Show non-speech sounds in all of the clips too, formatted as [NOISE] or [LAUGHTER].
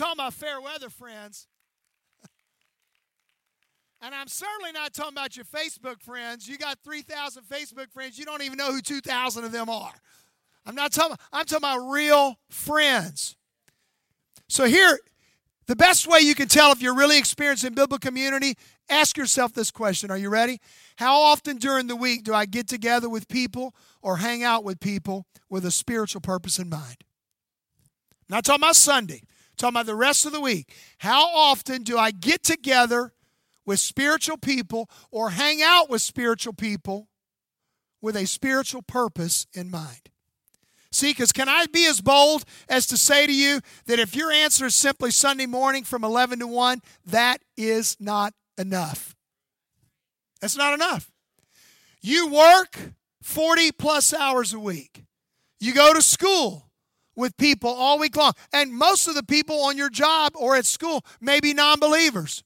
Talking about fair weather friends. [LAUGHS] And I'm certainly not talking about your Facebook friends. You got 3,000 Facebook friends. You don't even know who 2,000 of them are. I'm not talking, I'm talking about real friends. So here, the best way you can tell if you're really experiencing biblical community, ask yourself this question. Are you ready? How often during the week do I get together with people or hang out with people with a spiritual purpose in mind? Not talking about Sunday. Talking about the rest of the week. How often do I get together with spiritual people or hang out with spiritual people with a spiritual purpose in mind. See, because can I be as bold as to say to you that if your answer is simply Sunday morning from 11 to 1, that is not enough. That's not enough. You work 40 plus hours a week, you go to school with people all week long, and most of the people on your job or at school may be non believers.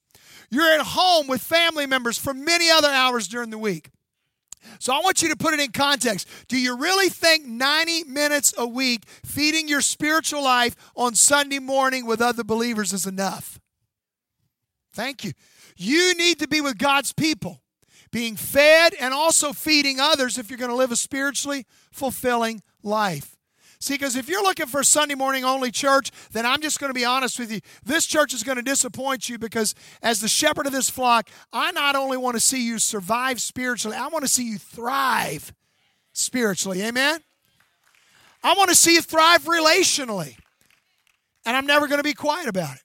You're at home with family members for many other hours during the week. So I want you to put it in context. Do you really think 90 minutes a week feeding your spiritual life on Sunday morning with other believers is enough? Thank you. You need to be with God's people, being fed and also feeding others if you're going to live a spiritually fulfilling life. See, because if you're looking for Sunday morning only church, then I'm just going to be honest with you. This church is going to disappoint you because, as the shepherd of this flock, I not only want to see you survive spiritually, I want to see you thrive spiritually. Amen? I want to see you thrive relationally. And I'm never going to be quiet about it.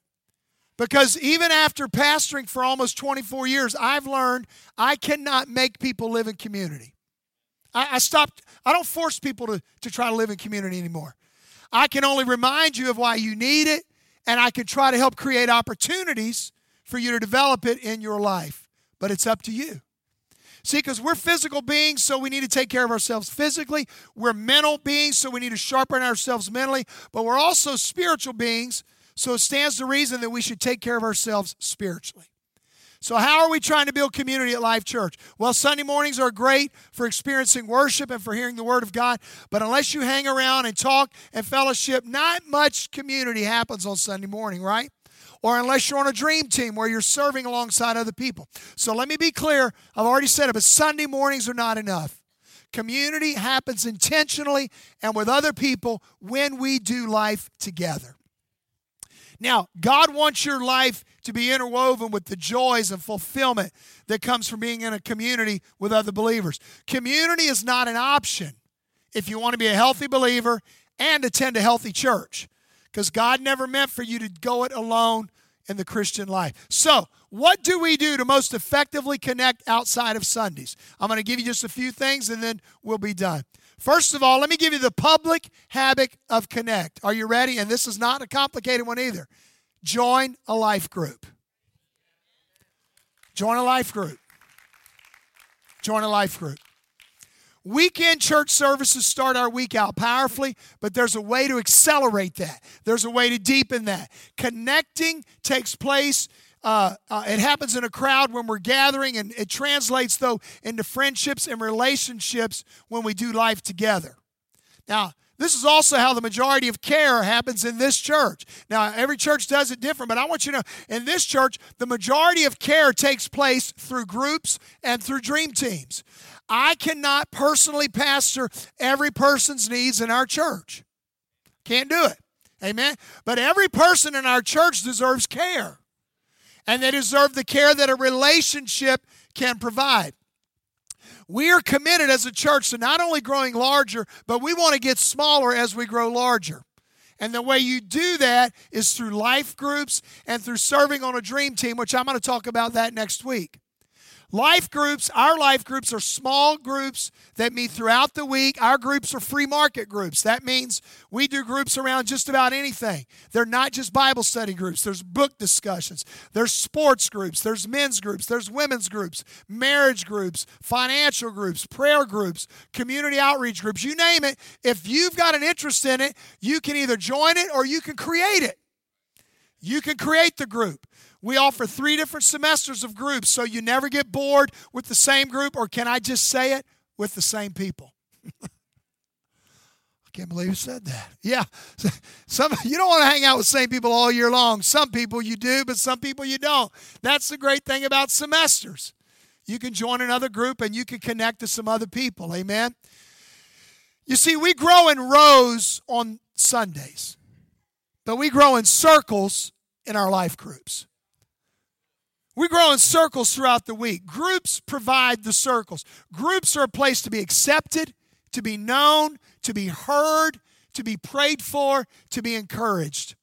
Because even after pastoring for almost 24 years, I've learned I cannot make people live in community. I, I stopped, I don't force people to, to try to live in community anymore. I can only remind you of why you need it, and I can try to help create opportunities for you to develop it in your life. But it's up to you. See, because we're physical beings, so we need to take care of ourselves physically. We're mental beings, so we need to sharpen ourselves mentally. But we're also spiritual beings, so it stands to reason that we should take care of ourselves spiritually. So, how are we trying to build community at Life Church? Well, Sunday mornings are great for experiencing worship and for hearing the Word of God, but unless you hang around and talk and fellowship, not much community happens on Sunday morning, right? Or unless you're on a dream team where you're serving alongside other people. So, let me be clear I've already said it, but Sunday mornings are not enough. Community happens intentionally and with other people when we do life together. Now, God wants your life to be interwoven with the joys and fulfillment that comes from being in a community with other believers. Community is not an option if you want to be a healthy believer and attend a healthy church because God never meant for you to go it alone in the Christian life. So, what do we do to most effectively connect outside of Sundays? I'm going to give you just a few things and then we'll be done. First of all, let me give you the public habit of connect. Are you ready? And this is not a complicated one either. Join a life group. Join a life group. Join a life group. Weekend church services start our week out powerfully, but there's a way to accelerate that. There's a way to deepen that. Connecting takes place uh, uh, it happens in a crowd when we're gathering, and it translates, though, into friendships and relationships when we do life together. Now, this is also how the majority of care happens in this church. Now, every church does it different, but I want you to know in this church, the majority of care takes place through groups and through dream teams. I cannot personally pastor every person's needs in our church. Can't do it. Amen. But every person in our church deserves care and they deserve the care that a relationship can provide. We are committed as a church to not only growing larger, but we want to get smaller as we grow larger. And the way you do that is through life groups and through serving on a dream team, which I'm going to talk about that next week. Life groups, our life groups are small groups that meet throughout the week. Our groups are free market groups. That means we do groups around just about anything. They're not just Bible study groups, there's book discussions, there's sports groups, there's men's groups, there's women's groups, marriage groups, financial groups, prayer groups, community outreach groups, you name it. If you've got an interest in it, you can either join it or you can create it. You can create the group. We offer three different semesters of groups so you never get bored with the same group, or can I just say it, with the same people. [LAUGHS] I can't believe you said that. Yeah. [LAUGHS] Some you don't want to hang out with the same people all year long. Some people you do, but some people you don't. That's the great thing about semesters. You can join another group and you can connect to some other people. Amen. You see, we grow in rows on Sundays, but we grow in circles in our life groups. We grow in circles throughout the week. Groups provide the circles. Groups are a place to be accepted, to be known, to be heard, to be prayed for, to be encouraged.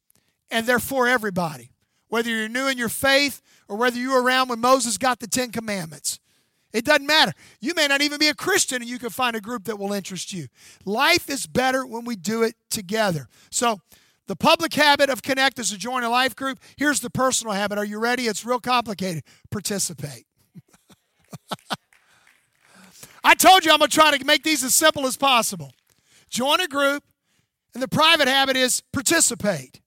And they're for everybody. Whether you're new in your faith or whether you were around when Moses got the Ten Commandments. It doesn't matter. You may not even be a Christian and you can find a group that will interest you. Life is better when we do it together. So, the public habit of connect is to join a life group. Here's the personal habit. Are you ready? It's real complicated. Participate. [LAUGHS] I told you I'm going to try to make these as simple as possible. Join a group, and the private habit is participate.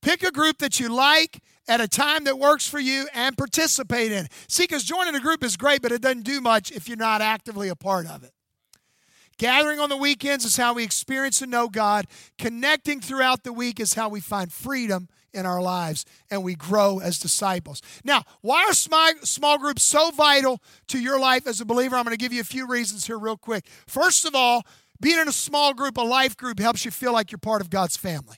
Pick a group that you like at a time that works for you and participate in it. See, because joining a group is great, but it doesn't do much if you're not actively a part of it. Gathering on the weekends is how we experience and know God. Connecting throughout the week is how we find freedom in our lives and we grow as disciples. Now, why are small groups so vital to your life as a believer? I'm going to give you a few reasons here, real quick. First of all, being in a small group, a life group, helps you feel like you're part of God's family.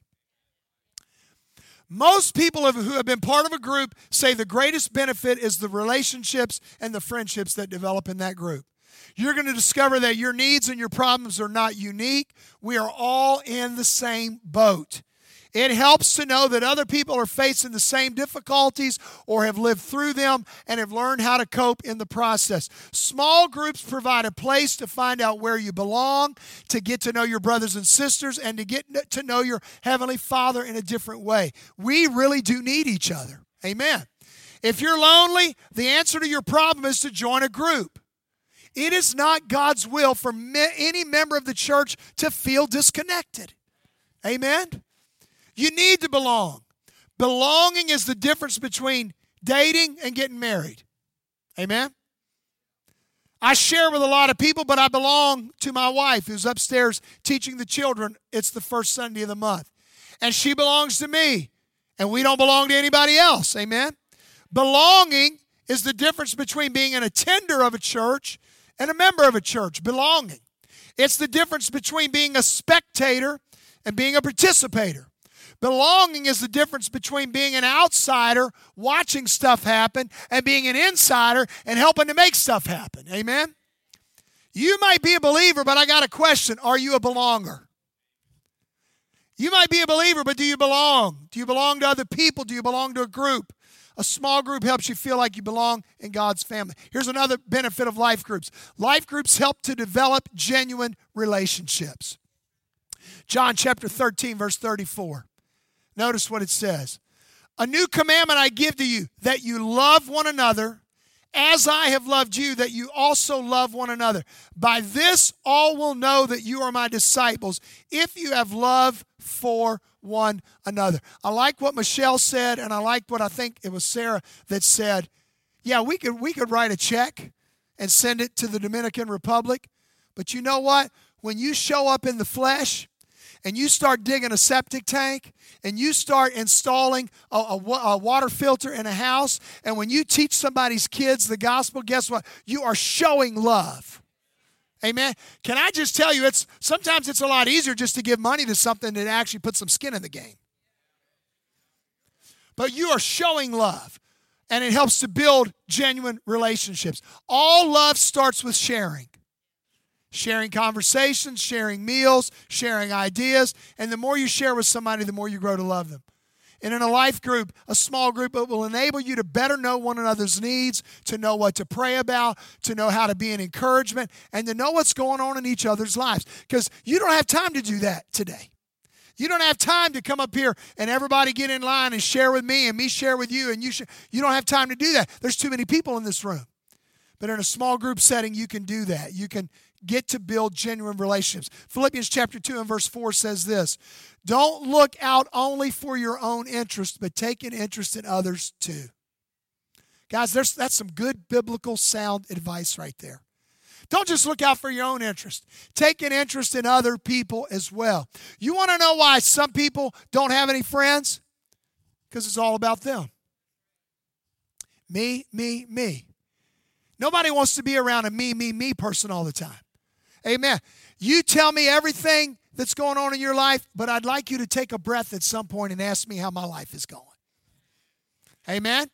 Most people who have been part of a group say the greatest benefit is the relationships and the friendships that develop in that group. You're going to discover that your needs and your problems are not unique. We are all in the same boat. It helps to know that other people are facing the same difficulties or have lived through them and have learned how to cope in the process. Small groups provide a place to find out where you belong, to get to know your brothers and sisters, and to get to know your Heavenly Father in a different way. We really do need each other. Amen. If you're lonely, the answer to your problem is to join a group. It is not God's will for me, any member of the church to feel disconnected. Amen? You need to belong. Belonging is the difference between dating and getting married. Amen? I share with a lot of people, but I belong to my wife who's upstairs teaching the children. It's the first Sunday of the month. And she belongs to me, and we don't belong to anybody else. Amen? Belonging is the difference between being an attender of a church and a member of a church, belonging. It's the difference between being a spectator and being a participator. Belonging is the difference between being an outsider watching stuff happen and being an insider and helping to make stuff happen. Amen? You might be a believer, but I got a question. Are you a belonger? You might be a believer, but do you belong? Do you belong to other people? Do you belong to a group? A small group helps you feel like you belong in God's family. Here's another benefit of life groups life groups help to develop genuine relationships. John chapter 13, verse 34. Notice what it says A new commandment I give to you, that you love one another as I have loved you, that you also love one another. By this, all will know that you are my disciples, if you have love for one another. I like what Michelle said, and I like what I think it was Sarah that said. Yeah, we could we could write a check and send it to the Dominican Republic, but you know what? When you show up in the flesh, and you start digging a septic tank and you start installing a, a, a, water filter in a house, and when you teach somebody's kids the gospel, guess what? You are showing love. Amen. Can I just tell you, it's sometimes it's a lot easier just to give money to something that actually puts some skin in the game. But you are showing love, and it helps to build genuine relationships. All love starts with sharing. Sharing conversations, sharing meals, sharing ideas, and the more you share with somebody, the more you grow to love them. And in a life group, a small group, it will enable you to better know one another's needs, to know what to pray about, to know how to be an encouragement, and to know what's going on in each other's lives. Because you don't have time to do that today. You don't have time to come up here and everybody get in line and share with me and me share with you and you share. You don't have time to do that. There's too many people in this room. But in a small group setting, you can do that. You can get to build genuine relationships. Philippians chapter 2 and verse 4 says this Don't look out only for your own interest, but take an interest in others too. Guys, there's, that's some good biblical sound advice right there. Don't just look out for your own interest. Take an interest in other people as well. You want to know why some people don't have any friends? Because it's all about them. Me, me, me. Nobody wants to be around a me, me, me person all the time. Amen. You tell me everything that's going on in your life, but I'd like you to take a breath at some point and ask me how my life is going. Amen.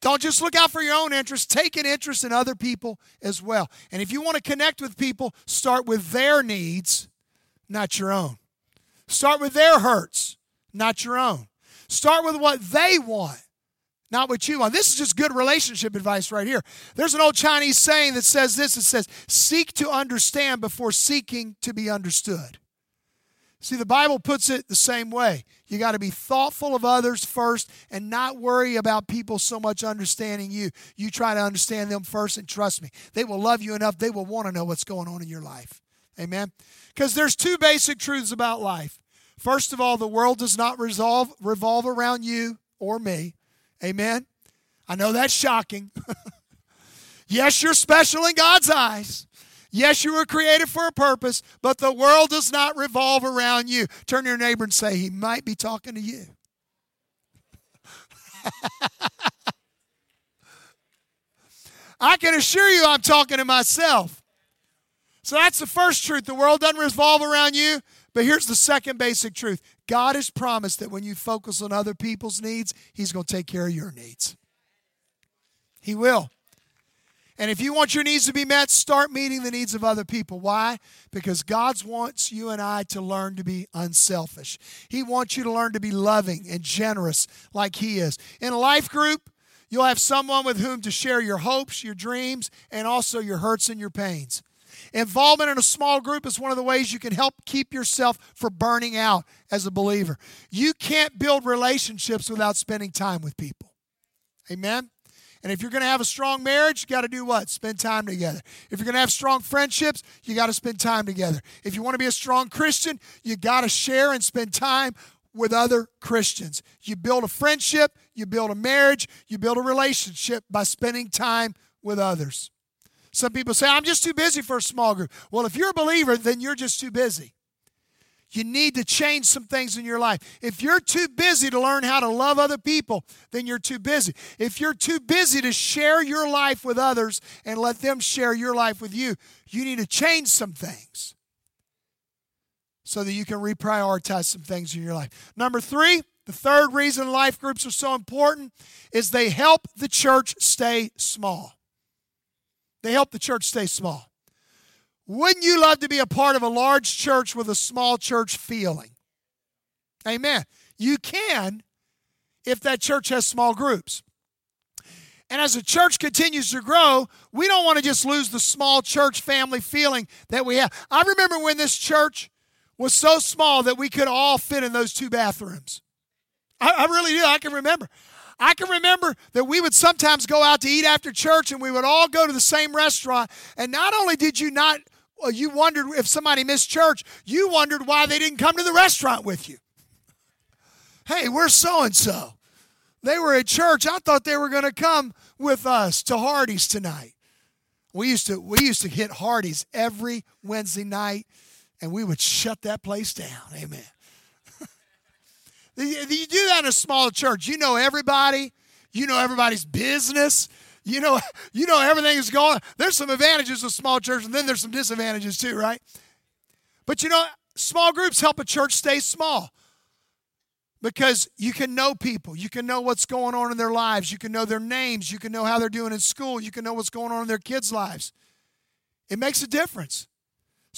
Don't just look out for your own interest, take an interest in other people as well. And if you want to connect with people, start with their needs, not your own. Start with their hurts, not your own. Start with what they want, not what you want. This is just good relationship advice right here. There's an old Chinese saying that says this it says, Seek to understand before seeking to be understood. See, the Bible puts it the same way. You got to be thoughtful of others first and not worry about people so much understanding you. You try to understand them first and trust me. They will love you enough, they will want to know what's going on in your life. Amen? Because there's two basic truths about life. First of all, the world does not resolve, revolve around you or me. Amen? I know that's shocking. [LAUGHS] yes, you're special in God's eyes. Yes, you were created for a purpose, but the world does not revolve around you. Turn to your neighbor and say, He might be talking to you. [LAUGHS] I can assure you I'm talking to myself. So that's the first truth. The world doesn't revolve around you. But here's the second basic truth God has promised that when you focus on other people's needs, He's going to take care of your needs. He will. And if you want your needs to be met, start meeting the needs of other people. Why? Because God wants you and I to learn to be unselfish. He wants you to learn to be loving and generous like He is. In a life group, you'll have someone with whom to share your hopes, your dreams, and also your hurts and your pains. Involvement in a small group is one of the ways you can help keep yourself from burning out as a believer. You can't build relationships without spending time with people. Amen? And if you're going to have a strong marriage, you got to do what? Spend time together. If you're going to have strong friendships, you got to spend time together. If you want to be a strong Christian, you got to share and spend time with other Christians. You build a friendship, you build a marriage, you build a relationship by spending time with others. Some people say, I'm just too busy for a small group. Well, if you're a believer, then you're just too busy. You need to change some things in your life. If you're too busy to learn how to love other people, then you're too busy. If you're too busy to share your life with others and let them share your life with you, you need to change some things so that you can reprioritize some things in your life. Number three, the third reason life groups are so important is they help the church stay small. They help the church stay small. Wouldn't you love to be a part of a large church with a small church feeling? Amen. You can if that church has small groups. And as the church continues to grow, we don't want to just lose the small church family feeling that we have. I remember when this church was so small that we could all fit in those two bathrooms. I, I really do. I can remember. I can remember that we would sometimes go out to eat after church and we would all go to the same restaurant. And not only did you not you wondered if somebody missed church, you wondered why they didn't come to the restaurant with you. Hey, we're so and so. They were at church. I thought they were going to come with us to Hardee's tonight. We used to we used to hit Hardee's every Wednesday night, and we would shut that place down. Amen. You do that in a small church. You know everybody. You know everybody's business. You know, [LAUGHS] you know everything is going. There's some advantages of small church, and then there's some disadvantages too, right? But you know, small groups help a church stay small because you can know people. You can know what's going on in their lives. You can know their names. You can know how they're doing in school. You can know what's going on in their kids' lives. It makes a difference.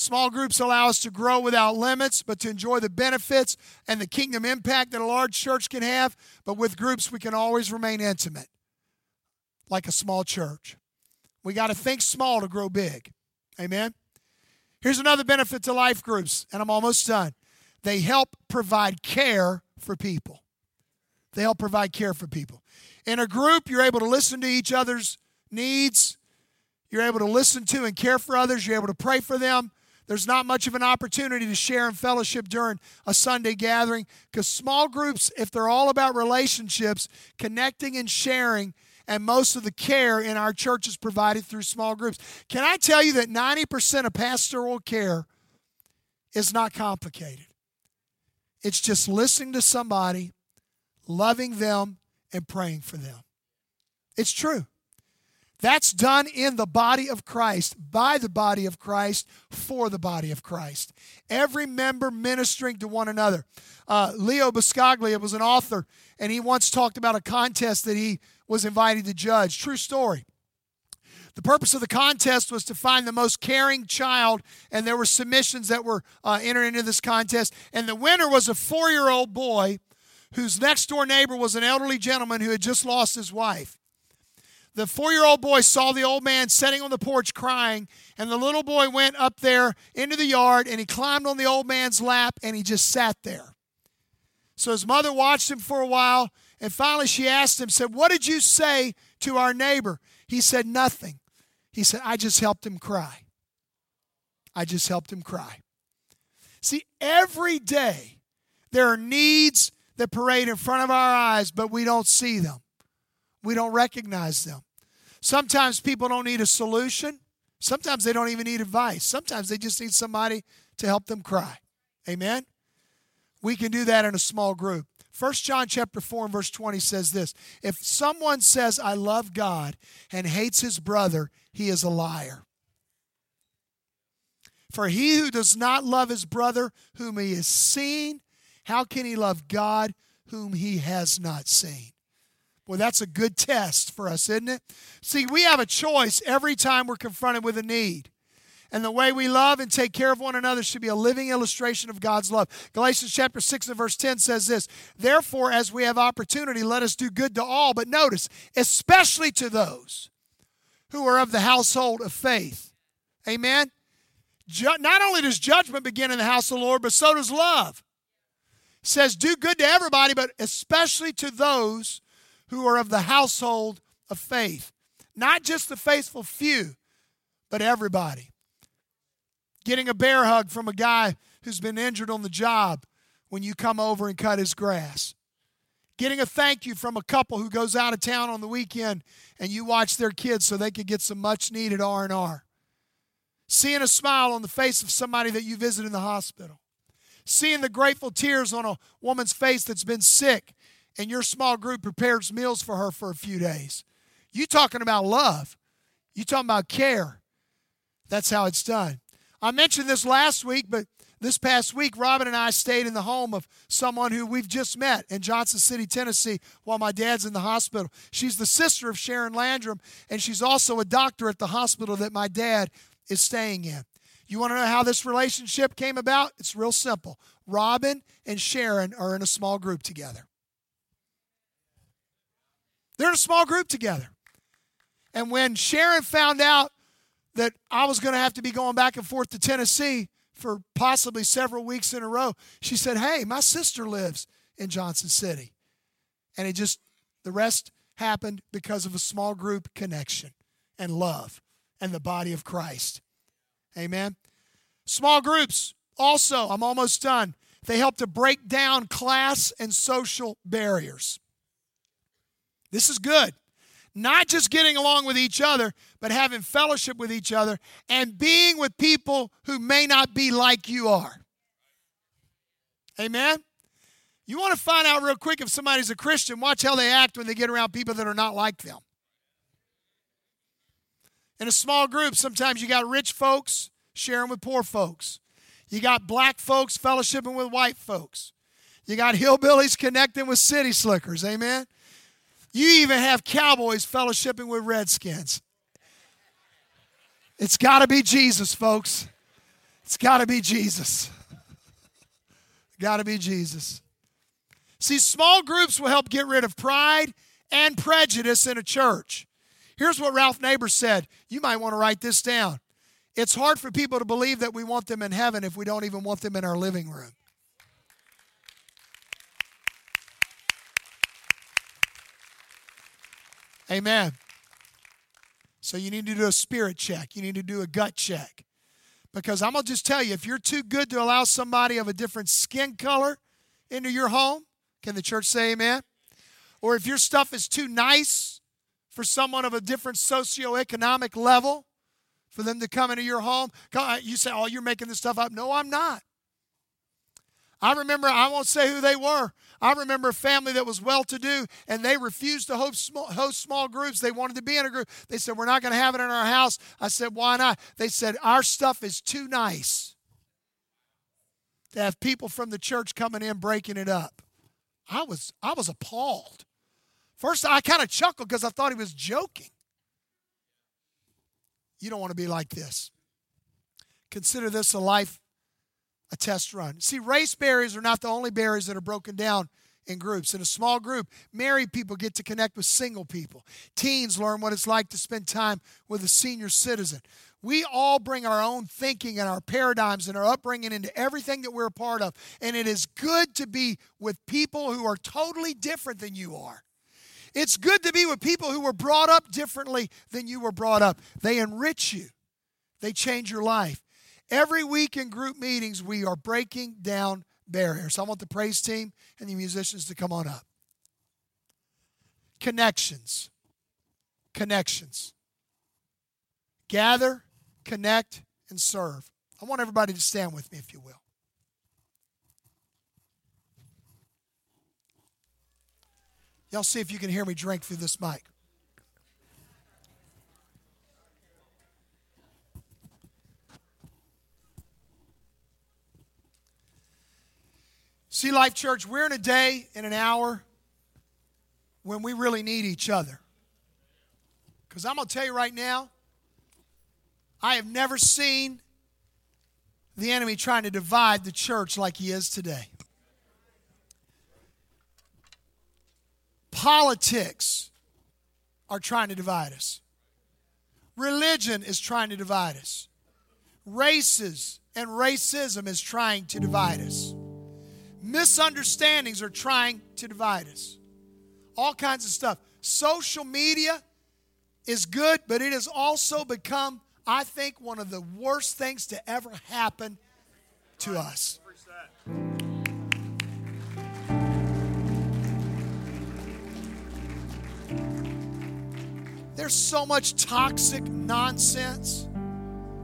Small groups allow us to grow without limits, but to enjoy the benefits and the kingdom impact that a large church can have. But with groups, we can always remain intimate, like a small church. We got to think small to grow big. Amen. Here's another benefit to life groups, and I'm almost done. They help provide care for people. They help provide care for people. In a group, you're able to listen to each other's needs. You're able to listen to and care for others. You're able to pray for them. There's not much of an opportunity to share and fellowship during a Sunday gathering because small groups, if they're all about relationships, connecting and sharing, and most of the care in our church is provided through small groups. Can I tell you that 90% of pastoral care is not complicated? It's just listening to somebody, loving them, and praying for them. It's true. That's done in the body of Christ, by the body of Christ, for the body of Christ. Every member ministering to one another. Uh, Leo Buscaglia was an author, and he once talked about a contest that he was invited to judge. True story. The purpose of the contest was to find the most caring child, and there were submissions that were uh, entered into this contest. And the winner was a four year old boy whose next door neighbor was an elderly gentleman who had just lost his wife. The four year old boy saw the old man sitting on the porch crying, and the little boy went up there into the yard and he climbed on the old man's lap and he just sat there. So his mother watched him for a while, and finally she asked him, said, What did you say to our neighbor? He said, Nothing. He said, I just helped him cry. I just helped him cry. See, every day there are needs that parade in front of our eyes, but we don't see them. We don't recognize them. Sometimes people don't need a solution. Sometimes they don't even need advice. Sometimes they just need somebody to help them cry. Amen? We can do that in a small group. 1 John chapter 4 and verse 20 says this If someone says, I love God and hates his brother, he is a liar. For he who does not love his brother whom he has seen how can he love God whom he has not seen? Well, that's a good test for us, isn't it? See, we have a choice every time we're confronted with a need. And the way we love and take care of one another should be a living illustration of God's love. Galatians chapter 6 and verse 10 says this Therefore, as we have opportunity, let us do good to all. But notice, especially to those who are of the household of faith. Amen? Not only does judgment begin in the house of the Lord, but so does love says, Do good to everybody, but especially to those who are of the household of faith. Not just the faithful few, but everybody. Getting a bear hug from a guy who's been injured on the job when you come over and cut his grass. Getting a thank you from a couple who goes out of town on the weekend and you watch their kids so they could get some much needed R&R. Seeing a smile on the face of somebody that you visit in the hospital seeing the grateful tears on a woman's face that's been sick and your small group prepares meals for her for a few days. You talking about love. You talking about care. That's how it's done. I mentioned this last week, but this past week, Robin and I stayed in the home of someone who we've just met in Johnson City, Tennessee, while my dad's in the hospital. She's the sister of Sharon Landrum, and she's also a doctor at the hospital that my dad is staying in. You want to know how this relationship came about? It's real simple. Robin and Sharon are in a small group together. They're in a small group together. And when Sharon found out that I was going to have to be going back and forth to Tennessee for possibly several weeks in a row, she said, Hey, my sister lives in Johnson City. And it just, the rest happened because of a small group connection and love and the body of Christ. Amen. Small groups, also, I'm almost done. They help to break down class and social barriers. This is good. Not just getting along with each other, but having fellowship with each other and being with people who may not be like you are. Amen? You want to find out real quick if somebody's a Christian, watch how they act when they get around people that are not like them. In a small group, sometimes you got rich folks sharing with poor folks. You got black folks fellowshipping with white folks. You got hillbillies connecting with city slickers. Amen. You even have cowboys fellowshipping with redskins. It's got to be Jesus, folks. It's got to be Jesus. got to be Jesus. See, small groups will help get rid of pride and prejudice in a church. Here's what Ralph Neighbour said. You might want to write this down. It's hard for people to believe that we want them in heaven if we don't even want them in our living room. Amen. So you need to do a spirit check. You need to do a gut check. Because I'm going to just tell you if you're too good to allow somebody of a different skin color into your home, can the church say amen? Or if your stuff is too nice for someone of a different socioeconomic level, for them to come into your home, you say, Oh, you're making this stuff up. No, I'm not. I remember, I won't say who they were. I remember a family that was well to do and they refused to host small, host small groups. They wanted to be in a group. They said, We're not going to have it in our house. I said, Why not? They said, Our stuff is too nice to have people from the church coming in breaking it up. I was, I was appalled. First, I kind of chuckled because I thought he was joking. You don't want to be like this. Consider this a life a test run. See, race barriers are not the only barriers that are broken down in groups. In a small group, married people get to connect with single people. Teens learn what it's like to spend time with a senior citizen. We all bring our own thinking and our paradigms and our upbringing into everything that we're a part of. And it is good to be with people who are totally different than you are. It's good to be with people who were brought up differently than you were brought up. They enrich you, they change your life. Every week in group meetings, we are breaking down barriers. I want the praise team and the musicians to come on up. Connections. Connections. Gather, connect, and serve. I want everybody to stand with me, if you will. Y'all see if you can hear me drink through this mic. See, Life Church, we're in a day, in an hour, when we really need each other. Because I'm going to tell you right now, I have never seen the enemy trying to divide the church like he is today. Politics are trying to divide us. Religion is trying to divide us. Races and racism is trying to divide us. Misunderstandings are trying to divide us. All kinds of stuff. Social media is good, but it has also become, I think, one of the worst things to ever happen to us. There's so much toxic nonsense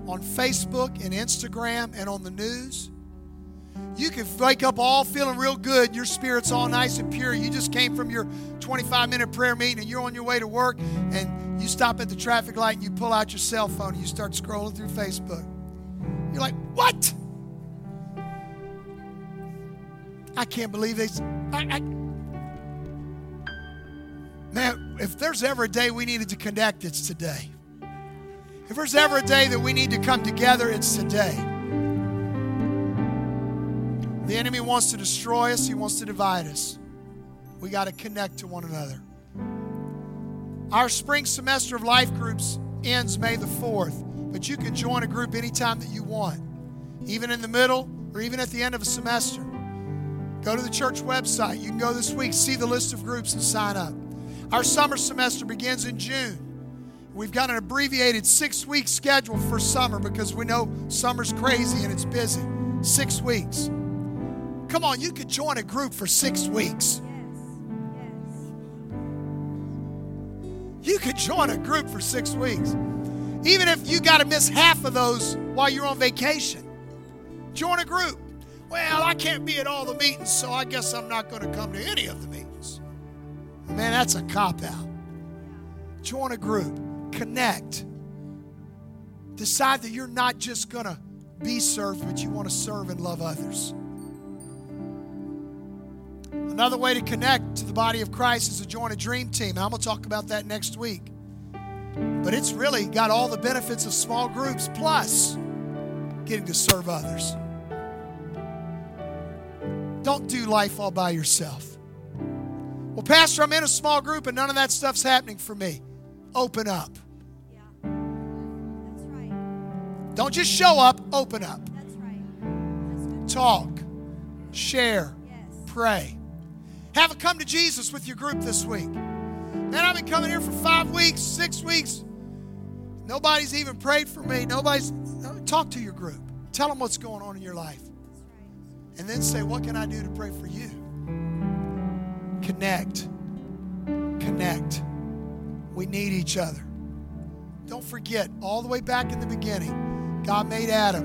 on Facebook and Instagram and on the news. You can wake up all feeling real good. Your spirit's all nice and pure. You just came from your 25 minute prayer meeting and you're on your way to work and you stop at the traffic light and you pull out your cell phone and you start scrolling through Facebook. You're like, what? I can't believe this. I, I, man, if there's ever a day we needed to connect, it's today. If there's ever a day that we need to come together, it's today. The enemy wants to destroy us, he wants to divide us. We got to connect to one another. Our spring semester of life groups ends May the 4th, but you can join a group anytime that you want, even in the middle or even at the end of a semester. Go to the church website. You can go this week, see the list of groups, and sign up. Our summer semester begins in June. We've got an abbreviated six week schedule for summer because we know summer's crazy and it's busy. Six weeks. Come on, you could join a group for six weeks. You could join a group for six weeks. Even if you got to miss half of those while you're on vacation, join a group. Well, I can't be at all the meetings, so I guess I'm not going to come to any of the meetings. Man, that's a cop out. Join a group, connect. Decide that you're not just going to be served, but you want to serve and love others. Another way to connect to the body of Christ is to join a dream team. I'm going to talk about that next week. But it's really got all the benefits of small groups plus getting to serve others. Don't do life all by yourself. Well, Pastor, I'm in a small group and none of that stuff's happening for me. Open up. Yeah. That's right. Don't just show up, open up. That's right. That's. Talk, share. Pray. Have a come to Jesus with your group this week. Man, I've been coming here for five weeks, six weeks. Nobody's even prayed for me. Nobody's. Talk to your group. Tell them what's going on in your life. And then say, What can I do to pray for you? Connect. Connect. We need each other. Don't forget, all the way back in the beginning, God made Adam.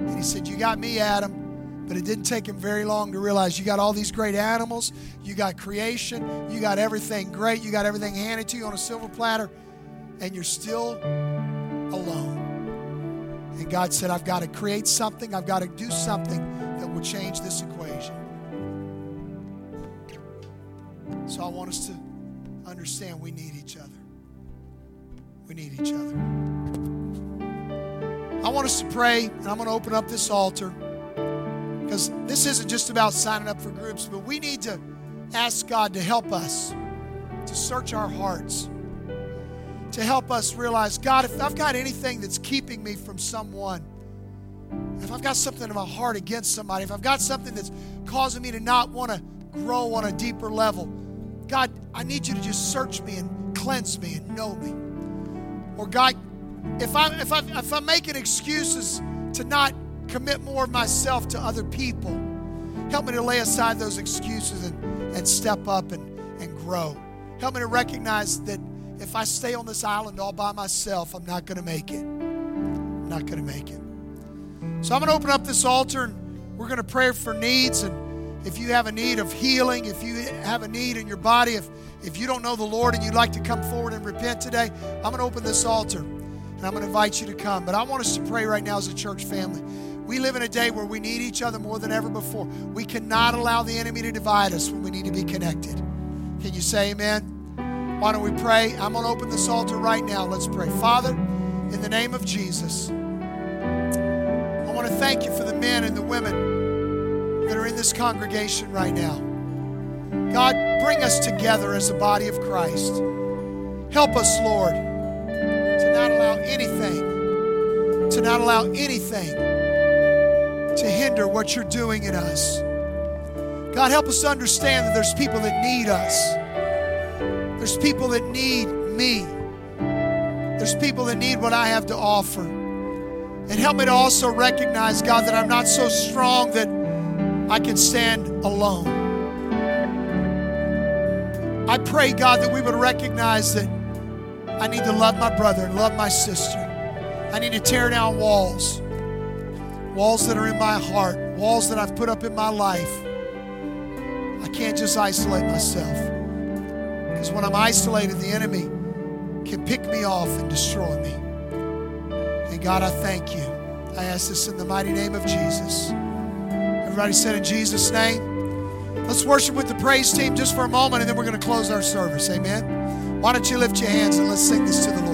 And He said, You got me, Adam. But it didn't take him very long to realize you got all these great animals, you got creation, you got everything great, you got everything handed to you on a silver platter, and you're still alone. And God said, I've got to create something, I've got to do something that will change this equation. So I want us to understand we need each other. We need each other. I want us to pray, and I'm going to open up this altar because this isn't just about signing up for groups, but we need to ask God to help us to search our hearts, to help us realize God, if I've got anything that's keeping me from someone, if I've got something in my heart against somebody, if I've got something that's causing me to not want to grow on a deeper level, God, I need you to just search me and cleanse me and know me. Or God, if I'm if I if I'm making excuses to not commit more of myself to other people, help me to lay aside those excuses and, and step up and, and grow. Help me to recognize that if I stay on this island all by myself, I'm not going to make it. I'm not going to make it. So I'm going to open up this altar and we're going to pray for needs. And if you have a need of healing, if you have a need in your body, if, if you don't know the Lord and you'd like to come forward and repent today, I'm going to open this altar and I'm going to invite you to come. But I want us to pray right now as a church family. We live in a day where we need each other more than ever before. We cannot allow the enemy to divide us when we need to be connected. Can you say amen? Why don't we pray? I'm going to open this altar right now. Let's pray. Father, in the name of Jesus, I want to thank you for the men and the women that are in this congregation right now. God, bring us together as a body of Christ. Help us, Lord, to not allow anything, to not allow anything to hinder what you're doing in us. God, help us understand that there's people that need us. There's people that need me. There's people that need what I have to offer. And help me to also recognize, God, that I'm not so strong that I can stand alone. I pray, God, that we would recognize that I need to love my brother and love my sister. I need to tear down walls, walls that are in my heart, walls that I've put up in my life. I can't just isolate myself. Because when I'm isolated, the enemy can pick me off and destroy me. And God, I thank you. I ask this in the mighty name of Jesus. Everybody said in Jesus' name. Let's worship with the praise team just for a moment and then we're going to close our service. Amen. Why don't you lift your hands and let's sing this to the Lord?